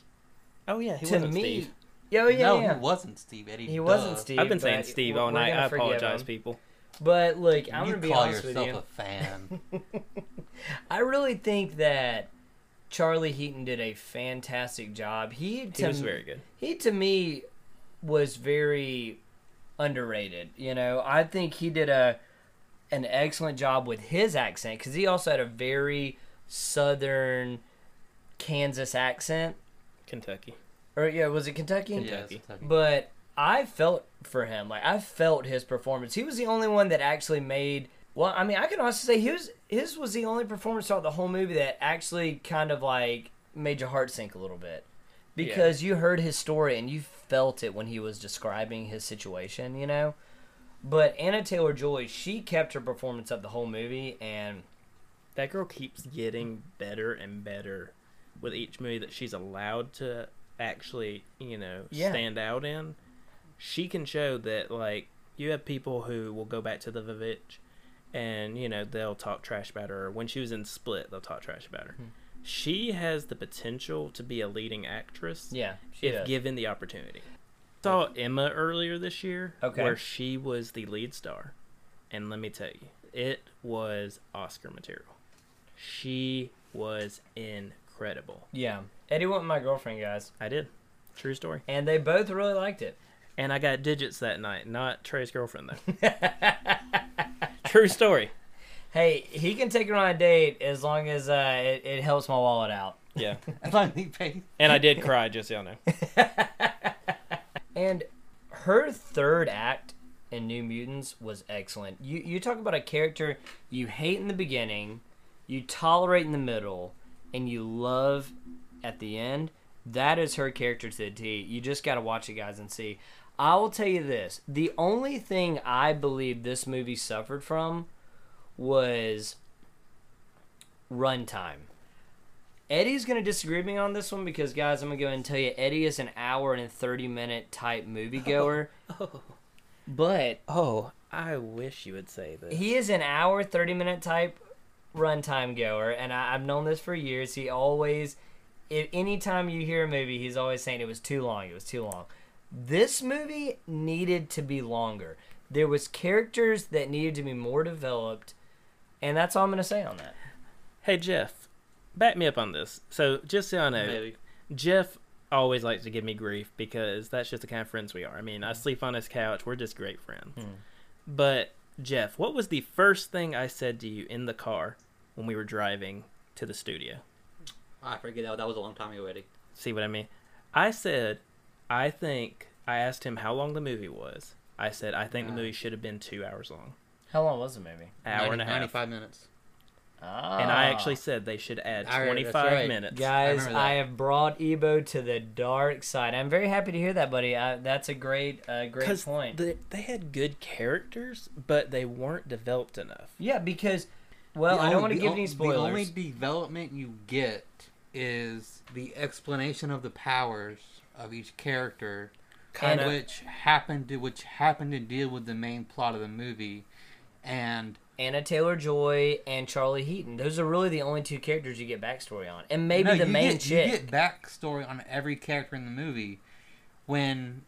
oh yeah, he to wasn't me, Steve. Yeah, oh, yeah, no, yeah. he wasn't Steve Eddie. He duh. wasn't Steve. I've been saying Steve all night. I apologize, him. people. But look, I'm you gonna be call honest with yourself you. a fan. I really think that Charlie Heaton did a fantastic job. He He to was m- very good. he to me was very underrated. You know, I think he did a an excellent job with his accent because he also had a very southern Kansas accent. Kentucky. Or yeah, was it Kentucky? Yes, Kentucky. Kentucky. But I felt for him. Like I felt his performance. He was the only one that actually made. Well, I mean, I can honestly say his his was the only performance throughout the whole movie that actually kind of like made your heart sink a little bit because you heard his story and you felt it when he was describing his situation. You know. But Anya Taylor-Joy, she kept her performance up the whole movie, and That girl keeps getting better and better with each movie that she's allowed to actually, you know, Yeah. stand out in. She can show that like you have people who will go back to the VVitch and, you know, they'll talk trash about her. When she was in Split, they'll talk trash about her. Hmm. She has the potential to be a leading actress yeah, if does. given the opportunity. Saw Emma earlier this year, Okay. where she was the lead star, and let me tell you, it was Oscar material. She was incredible. yeah. Eddie went with my girlfriend, guys, I did, true story. and they both really liked it. And I got digits that night, not Trey's girlfriend though. true story. Hey, he can take her on a date as long as uh, it, it helps my wallet out. Yeah, As long as he pays. and I did cry, just so y'all know. And her third act in New Mutants was excellent. You you talk about a character you hate in the beginning, you tolerate in the middle, and you love at the end. That is her character to the T. You just got to watch it, guys, and see. I will tell you this: the only thing I believe this movie suffered from was runtime. Eddie's gonna disagree with me on this one because, guys, I'm gonna go ahead and tell you, Eddie is an hour and thirty minute type moviegoer. Oh. oh. But Oh, I wish you would say this. he is an hour, 30 minute type runtime goer, and I, I've known this for years. He always, if anytime you hear a movie, he's always saying it was too long, it was too long. This movie needed to be longer. There was characters that needed to be more developed, and that's all I'm going to say on that. Hey Jeff, back me up on this. So just so I know, Maybe. Jeff always likes to give me grief because that's just the kind of friends we are. I mean, I sleep on his couch. We're just great friends. Mm. But Jeff, what was the first thing I said to you in the car when we were driving to the studio? I forget that. That was a long time ago, Eddie. See what I mean? I said, I think I asked him how long the movie was. I said I think the Ah. movie should have been two hours long, How long was the movie? hour and a half. 95 minutes. And I Ah. actually said they should add I 25 right. minutes. Guys, remember I, have brought Ebo to the dark side. I'm very happy to hear that, buddy. I, that's a great, uh, great Because point. they, they had good characters, but they weren't developed enough. yeah, because, well, I don't want to give any spoilers. The only development you get is the explanation of the powers of each character, Kinda- which happened to which happened to deal with the main plot of the movie, and Anya Taylor-Joy and Charlie Heaton. Those are really the only two characters you get backstory on, and maybe No, the you main get, chick. You get backstory on every character in the movie. When,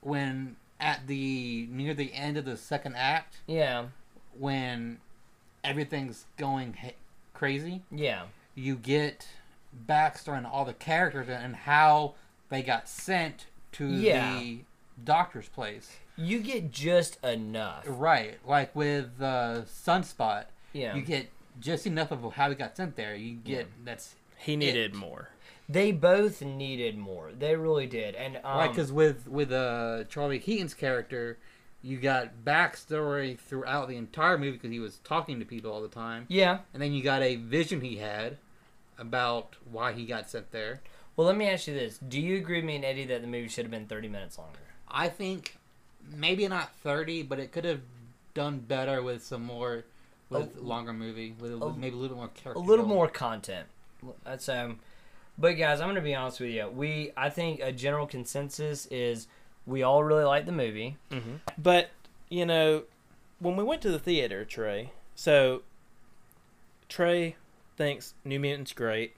when at the near the end of the second act, Yeah, when everything's going ha- crazy, yeah, you get backstory on all the characters and how they got sent to Yeah. the doctor's place. you get just enough. Right, like with uh, Sunspot, Yeah, you get just enough of how he got sent there. You get that's He needed more. they both needed more. They really did, and um, right because with with uh, Charlie Heaton's character, you got backstory throughout the entire movie because he was talking to people all the time, yeah. and then you got a vision he had about why he got sent there. Well, let me ask you this: Do you agree with me and Eddie that the movie should have been 30 minutes longer? I think maybe not thirty, but it could have done better with some more, with A- longer movie, with, a- maybe a little more character. a little more content. That's um, but guys, I'm gonna be honest with you. We I think a general consensus is we all really liked the movie. hmm But you know, when we went to the theater, Trey. So Trey thinks New Mutants great.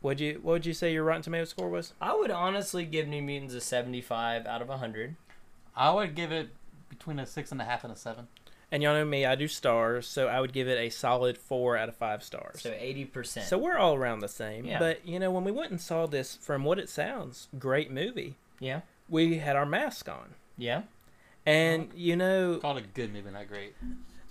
What'd you What would you say your Rotten Tomato score was? I would honestly give New Mutants a 75 out of 100. I would give it between a six and a half and a seven. And y'all know me, I do stars, so I would give it a solid four out of five stars. So 80%. So we're all around the same. Yeah. But you know, when we went and saw this, from what it sounds, great movie. yeah, We had our mask on, yeah. and you know, Called a good movie, not great.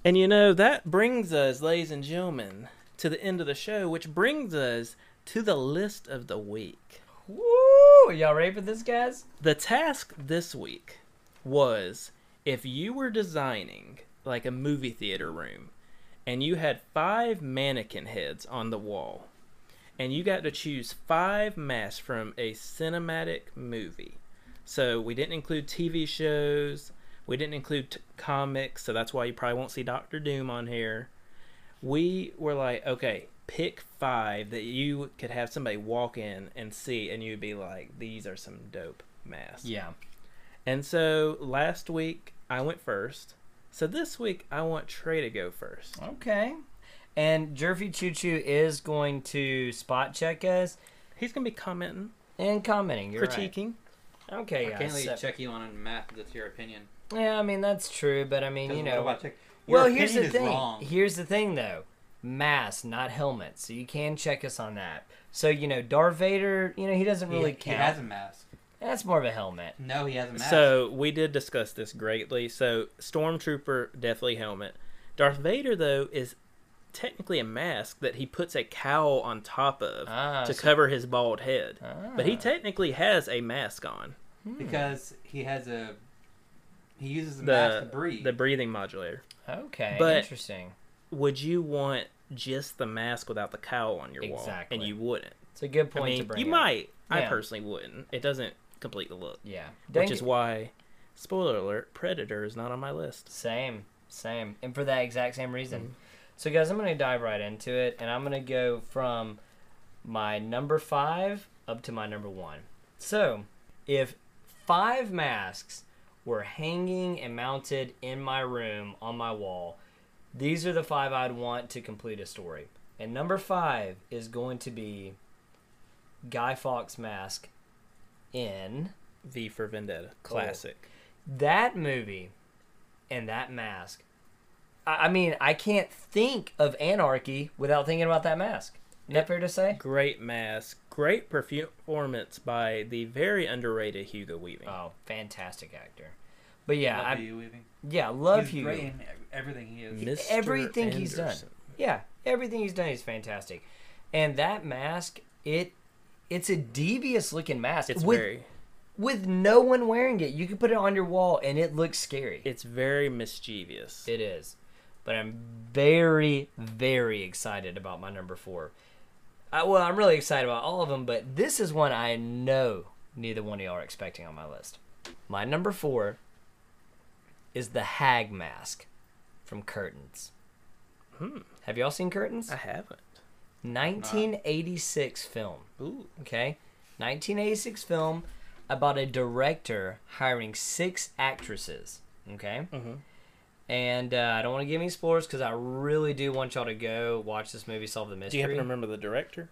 and you know that brings us, ladies and gentlemen, to the end of the show, which brings us to the list of the week. Woo! Y'all ready for this, guys? The task this week was if you were designing like a movie theater room and you had five mannequin heads on the wall and you got to choose five masks from a cinematic movie. So we didn't include TV shows, we didn't include t- comics, so that's why you probably won't see Doctor Doom on here. We were like, okay, pick five that you could have somebody walk in and see, and you'd be like, these are some dope masks. Yeah. And so last week I went first. So this week I want Trey to go first. Okay. And Jerffy Choo Choo is going to spot check us He's gonna be commenting, and commenting. You're critiquing. right. Okay, I can't really so- check you on a map. That's your opinion. yeah, I mean that's true, but I mean, you know, what check- your Well, here's the is thing. wrong. Here's the thing, though. Mask, not helmet. So you can check us on that. So you know, Darth Vader. You know, he doesn't really he, count. He has a mask. That's more of a helmet. No, he has a mask. So we did discuss this greatly. So Stormtrooper definitely helmet. Darth Vader though is technically a mask that he puts a cowl on top of Ah, to so- cover his bald head. But he Ah. technically has a mask on. Because he has a, he uses a The mask to breathe. the breathing modulator. Okay, But- interesting. Would you want just the mask without the cowl on your wall? Exactly. And you wouldn't. It's a good I point to mean, bring you up. might. I personally wouldn't. It doesn't complete the look. Yeah. Which Dang is it. why, spoiler alert, Predator is not on my list. Same, same, and for that exact same reason. Mhm. So, guys, I'm gonna dive right into it, and I'm gonna go from my number five up to my number one. So, if five masks were hanging and mounted in my room on my wall, these are the five I'd want to complete a story. And number five is going to be Guy Fawkes mask in V for Vendetta, classic. that movie and that mask. I, I mean, I can't think of anarchy without thinking about that mask. Isn't that fair to say? Great mask, great performance by the very underrated Hugo Weaving. Oh, fantastic actor. But yeah, Love I, Hugo Weaving. yeah, love He's Hugo. great in everything he is. Mr. everything he's done. Yeah, everything he's done is fantastic. And that mask, it it's a devious looking mask It's with very, with no one wearing it. You can put it on your wall and it looks scary. it's very mischievous. It is. But I'm very, very excited about my number four. I, well, I'm really excited about all of them, but this is one I know neither one of y'all are expecting on my list. My number four is the Hag Mask from Curtains. Hmm. Have y'all seen Curtains? I haven't. 1986 film. Ooh. Okay? 1986 film about a director hiring six actresses. Okay? Mhm. And uh, I don't want to give any spoilers because I really do want y'all to go watch this movie, solve the mystery. Do you happen to remember the director?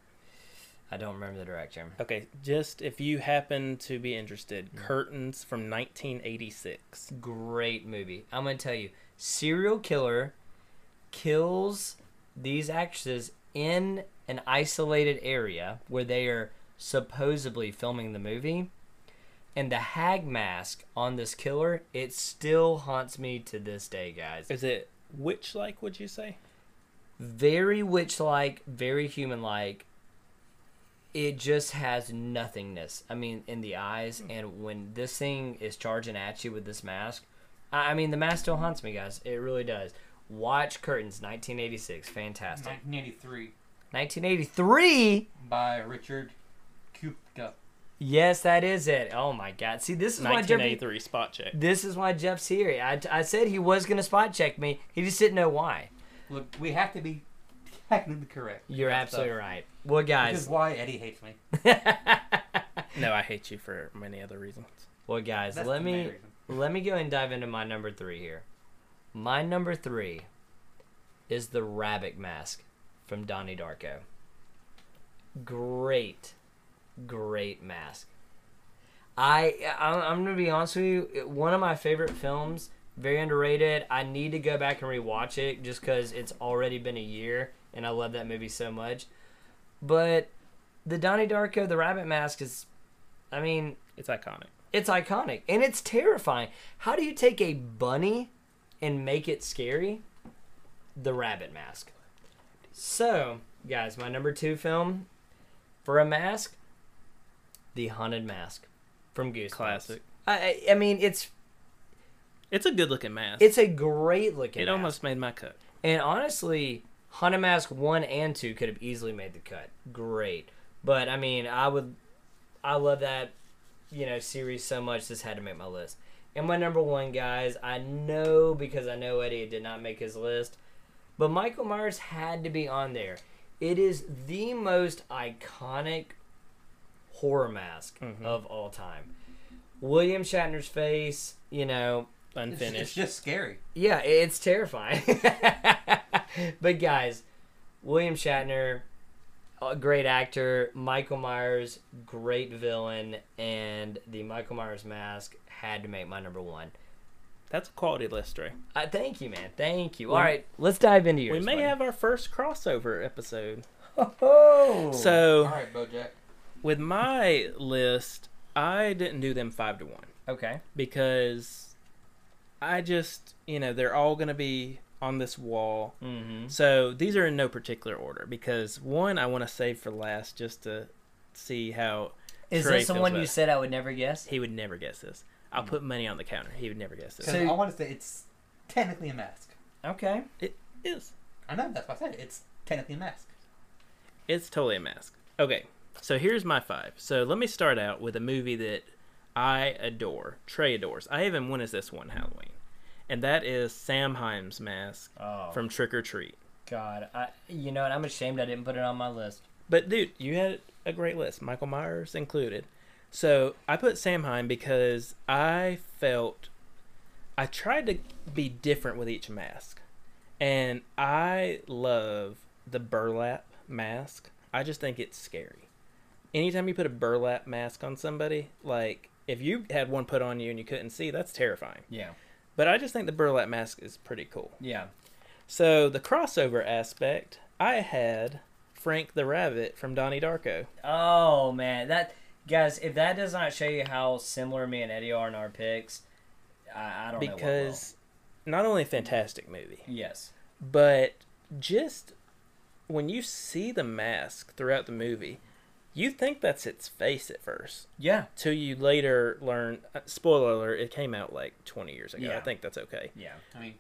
I don't remember the director. Okay, just if you happen to be interested, Mm. Curtains from 1986. Great movie. I'm gonna tell you, serial killer kills these actresses in an isolated area where they are supposedly filming the movie. And the hag mask on this killer, it still haunts me to this day, guys. Is it witch like, would you say? very witch like, very human like. It just has nothingness. I mean, in the eyes, hmm. and when this thing is charging at you with this mask, I I mean, the mask still haunts me, guys. It really does. Watch Curtains, 1986, fantastic. 1983 1983. by Richard Ciupka. Yes, that is it. Oh my god. See, this is why Jeff 1983 spot check. This is why Jeff's here. I, I said he was going to spot check me. He just didn't know why. Look, we have to be technically correct. You're absolutely the- right. Well, This guys. is why Eddie hates me. No, I hate you for many other reasons. well, guys, That's let me let me go and dive into my number three here. My number three is the rabbit mask from Donnie Darko. Great, great mask. I I'm gonna be honest with you. One of my favorite films, very underrated. I need to go back and rewatch it just because it's already been a year, and I love that movie so much. But the Donnie Darko, the rabbit mask is, I mean, It's iconic. it's iconic and it's terrifying. How do you take a bunny and make it scary? The rabbit mask. So, guys, my number two film for a mask, The Haunted Mask from Goosebumps. Classic. I, I- I mean, it's It's a good looking mask. it's a great looking. it mask. almost made my cut. And honestly, Haunted Mask one and two could have easily made the cut. Great, but I mean, I would, I love that, you know, series so much. This had to make my list. And my number one, guys, I know because I know Eddie did not make his list, but Michael Myers had to be on there. It is the most iconic horror mask Mhm. of all time. William Shatner's face, you know, Unfinished. it's just scary. yeah, it's terrifying. but guys, William Shatner, a great actor. Michael Myers, great villain, and the Michael Myers mask had to make my number one. That's a quality list, Ray. Uh, thank you, man. Thank you. We- All right, let's dive into yours. we may buddy. have our first crossover episode. Oh, So, All right, BoJack. With my list, I didn't do them five to one okay. because I just, you know, they're all going to be on this wall. Mm-hmm. So these are in no particular order because one I want to save for last just to see how Is Trey this the one you said I would never guess? he would never guess this. I'll put money on the counter. He would never guess this. So- I want to say it's technically a mask. Okay. It is. I know that's what I said. It's technically a mask. It's totally a mask. Okay, so here's my five. So let me start out with a movie that I adore. Trey adores. I even went as this one Halloween, and that is Sam Himes' mask Oh, from Trick 'r Treat. God. I, you know what? I'm ashamed I didn't put it on my list. But dude, you had a great list, Michael Myers included. So I put Sam Heim because I felt I tried to be different with each mask, and I love the burlap mask. I just think it's scary. Anytime you put a burlap mask on somebody, like if you had one put on you and you couldn't see, that's terrifying. Yeah. But I just think the burlap mask is pretty cool. Yeah. So the crossover aspect, I had Frank the Rabbit from Donnie Darko. Oh man, that guys, if that does not show you how similar me and Eddie are in our picks, I, I don't know. because not only a fantastic movie, yes, but just when you see the mask throughout the movie, you think that's its face at first, yeah, till you later learn. Uh, spoiler alert: it came out like 20 years ago. I think that's okay. yeah, I mean,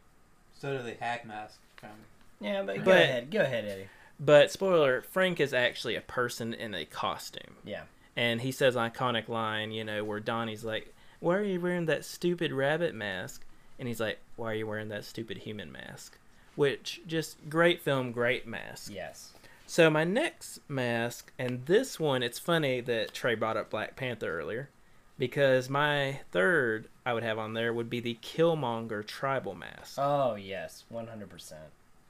so do the hack mask. From, yeah. But, go ahead, go ahead, Eddie. But spoiler: Frank is actually a person in a costume. Yeah, and he says iconic line, you know, where Donnie's like, "Why are you wearing that stupid rabbit mask?" And he's like, "Why are you wearing that stupid human mask?" Which just great film, great mask. yes, So my next mask, and this one, it's funny that Trey brought up Black Panther earlier, because my third I would have on there would be the Killmonger tribal mask. oh yes, one hundred percent.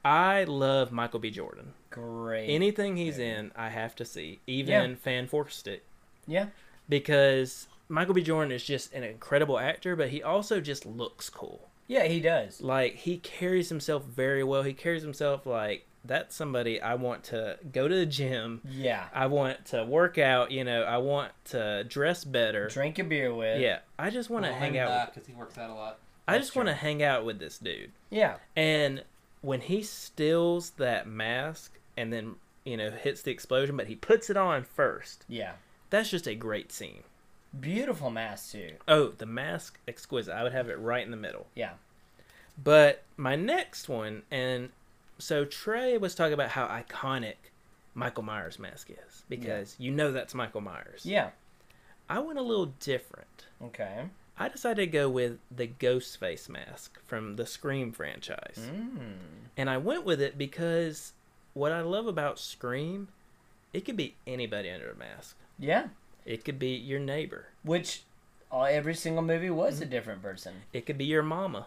I love Michael B. Jordan. Great. Anything he's Yeah. in, I have to see, even Yeah. Fan Stick. yeah, because Michael B. Jordan is just an incredible actor, but he also just looks cool. yeah, he does. Like he carries himself very well. He carries himself like that's somebody I want to go to the gym. Yeah, I want to work out. You know, I want to dress better. drink a beer with. Yeah, I just want to hang out. With, because he works out a lot. I That's just want to hang out with this dude. yeah, And when he steals that mask and then you know hits the explosion, but he puts it on first. yeah. That's just a great scene. Beautiful mask too. Oh, the mask exquisite. I would have it right in the middle. Yeah, But my next one, and so Trey was talking about how iconic Michael Myers mask is because you know that's Michael Myers. yeah, I went a little different. Okay. I decided to go with the Ghostface mask from the Scream franchise. Mm. And I went with it because what I love about Scream, it could be anybody under a mask. Yeah. It could be your neighbor. Which uh, every single movie was Mm-hmm. a different person. It could be your mama.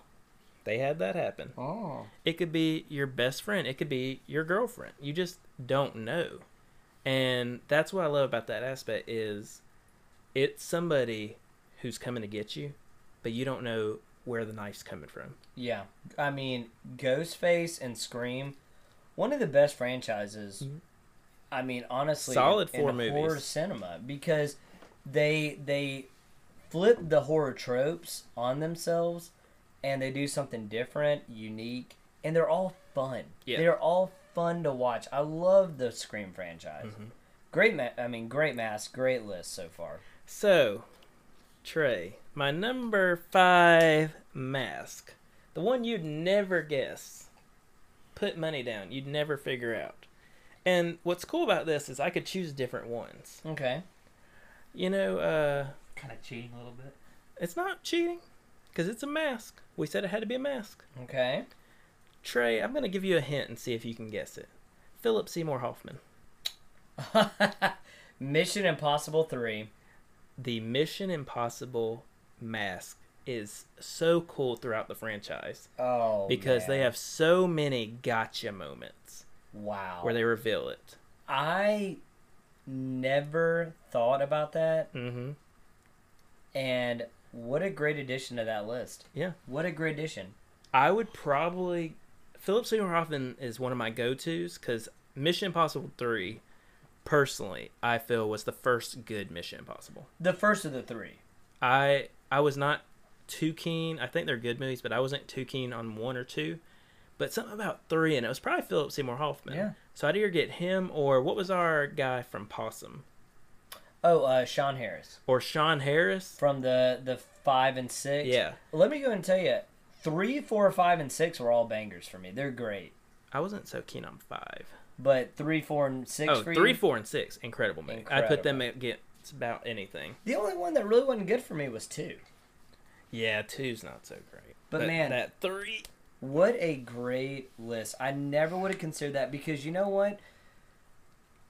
They had that happen. Oh. It could be your best friend. It could be your girlfriend. You just don't know. And that's what I love about that aspect is it's somebody who's coming to get you, but you don't know where the knife's coming from. Yeah. I mean, Ghostface and Scream, one of the best franchises. Mhm. I mean, honestly, Solid in four horror movies. cinema because they they flip the horror tropes on themselves and they do something different, unique, and they're all fun. Yeah. They're all fun to watch. I love the Scream franchise. Mhm. Great, ma- I mean, great mask, great list so far. So, Trey, my number five mask, the one you'd never guess. Put money down, you'd never figure out. And what's cool about this is I could choose different ones. Okay. You know, uh, Kind of cheating a little bit. it's not cheating because it's a mask. We said it had to be a mask. Okay. Trey, I'm going to give you a hint and see if you can guess it. Philip Seymour Hoffman. Mission Impossible 3. The Mission Impossible mask is so cool throughout the franchise Oh. because they have so many gotcha moments Wow. where they reveal it. I never thought about that, Mm-hmm. and what a great addition to that list. Yeah. What a great addition. I would probably Philip Seymour Hoffman is one of my go-tos because Mission Impossible Three, personally, I feel was the first good Mission Impossible. The first of the three. I I was not too keen. I think they're good movies, but I wasn't too keen on one or two. But something about three, and it was probably Philip Seymour Hoffman. Yeah. So I'd either get him or what was our guy from Possum Oh, uh, Sean Harris or Sean Harris. from the the five and six. Yeah, Let me go and tell you, three, four, five, and six were all bangers for me. They're great, I wasn't so keen on five. but three, four, and six Oh, three, you. four, and six, incredible movie. I put them against about anything. The only one that really wasn't good for me was two. Yeah, two's not so great. But man- that three. What a great list. I never would have considered that because you know what?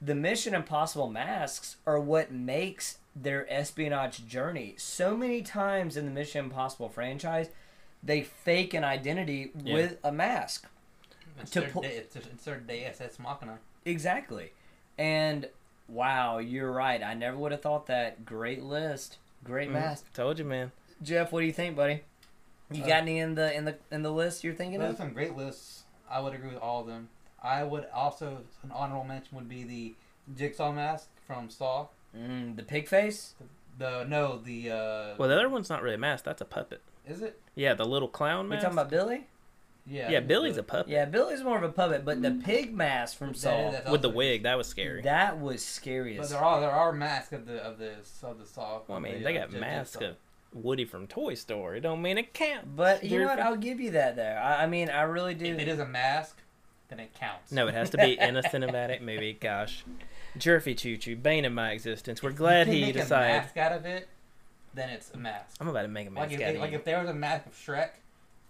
The Mission Impossible masks are what makes their espionage journey. So many times in the Mission Impossible franchise, they fake an identity Yeah. with a mask. It's To their pull- it's, it's their Deus Ex Machina. Exactly. And wow, you're right. I never would have thought that. Great list. Great Mhm. mask. Told you, man. Jeff, what do you think, buddy? You Uh, got any in the in the in the list you're thinking Those are of? some great lists. I would agree with all of them. I would also an honorable mention would be the Jigsaw mask from Saw. Mm, the pig face? The no, the uh, Well, the other one's not really a mask. That's a puppet. is it? Yeah, the little clown We mask. talking about Billy? Yeah, yeah, Billy's the- a puppet. Yeah, Billy's more of a puppet, but the Mm. pig mask from That is- Saw, that's With the wig, that was scary. that was scary But as there are there are masks of the of the of the Saw. well, I mean, the, they uh, got Jig- masks of Woody from Toy Story. Don't mean it can't. But you know what? I'll give you that there. I, I mean, I really do. If it is a mask, then it counts. No, it has to be in a cinematic movie. Gosh, Jerffy Choo Choo, bane of my existence. We're If glad you can he make decided. a mask out of it. Then it's a mask. I'm about to make a Like mask if, out they, of like you. if there was a mask of Shrek,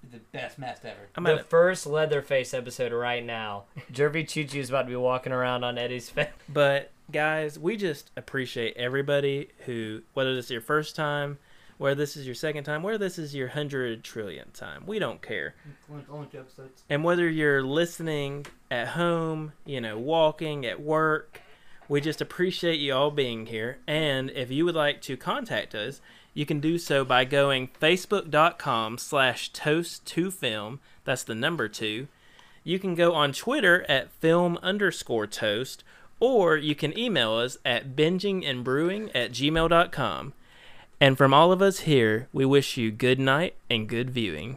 the best mask ever. I'm the about to, first Leatherface episode right now. Jerffy Choo Choo is about to be walking around on Eddie's face. but guys, we just appreciate everybody who, whether this is your first time, whether this is your second time, whether this is your hundred trillionth time, we don't care. Only, only two episodes. And whether you're listening at home, you know, walking, at work, we just appreciate you all being here. And if you would like to contact us, you can do so by going facebook.com slash toast to film. That's the number two. You can go on Twitter at film underscore toast, or you can email us at bingingandbrewing at gmail.com. And from all of us here, we wish you good night and good viewing.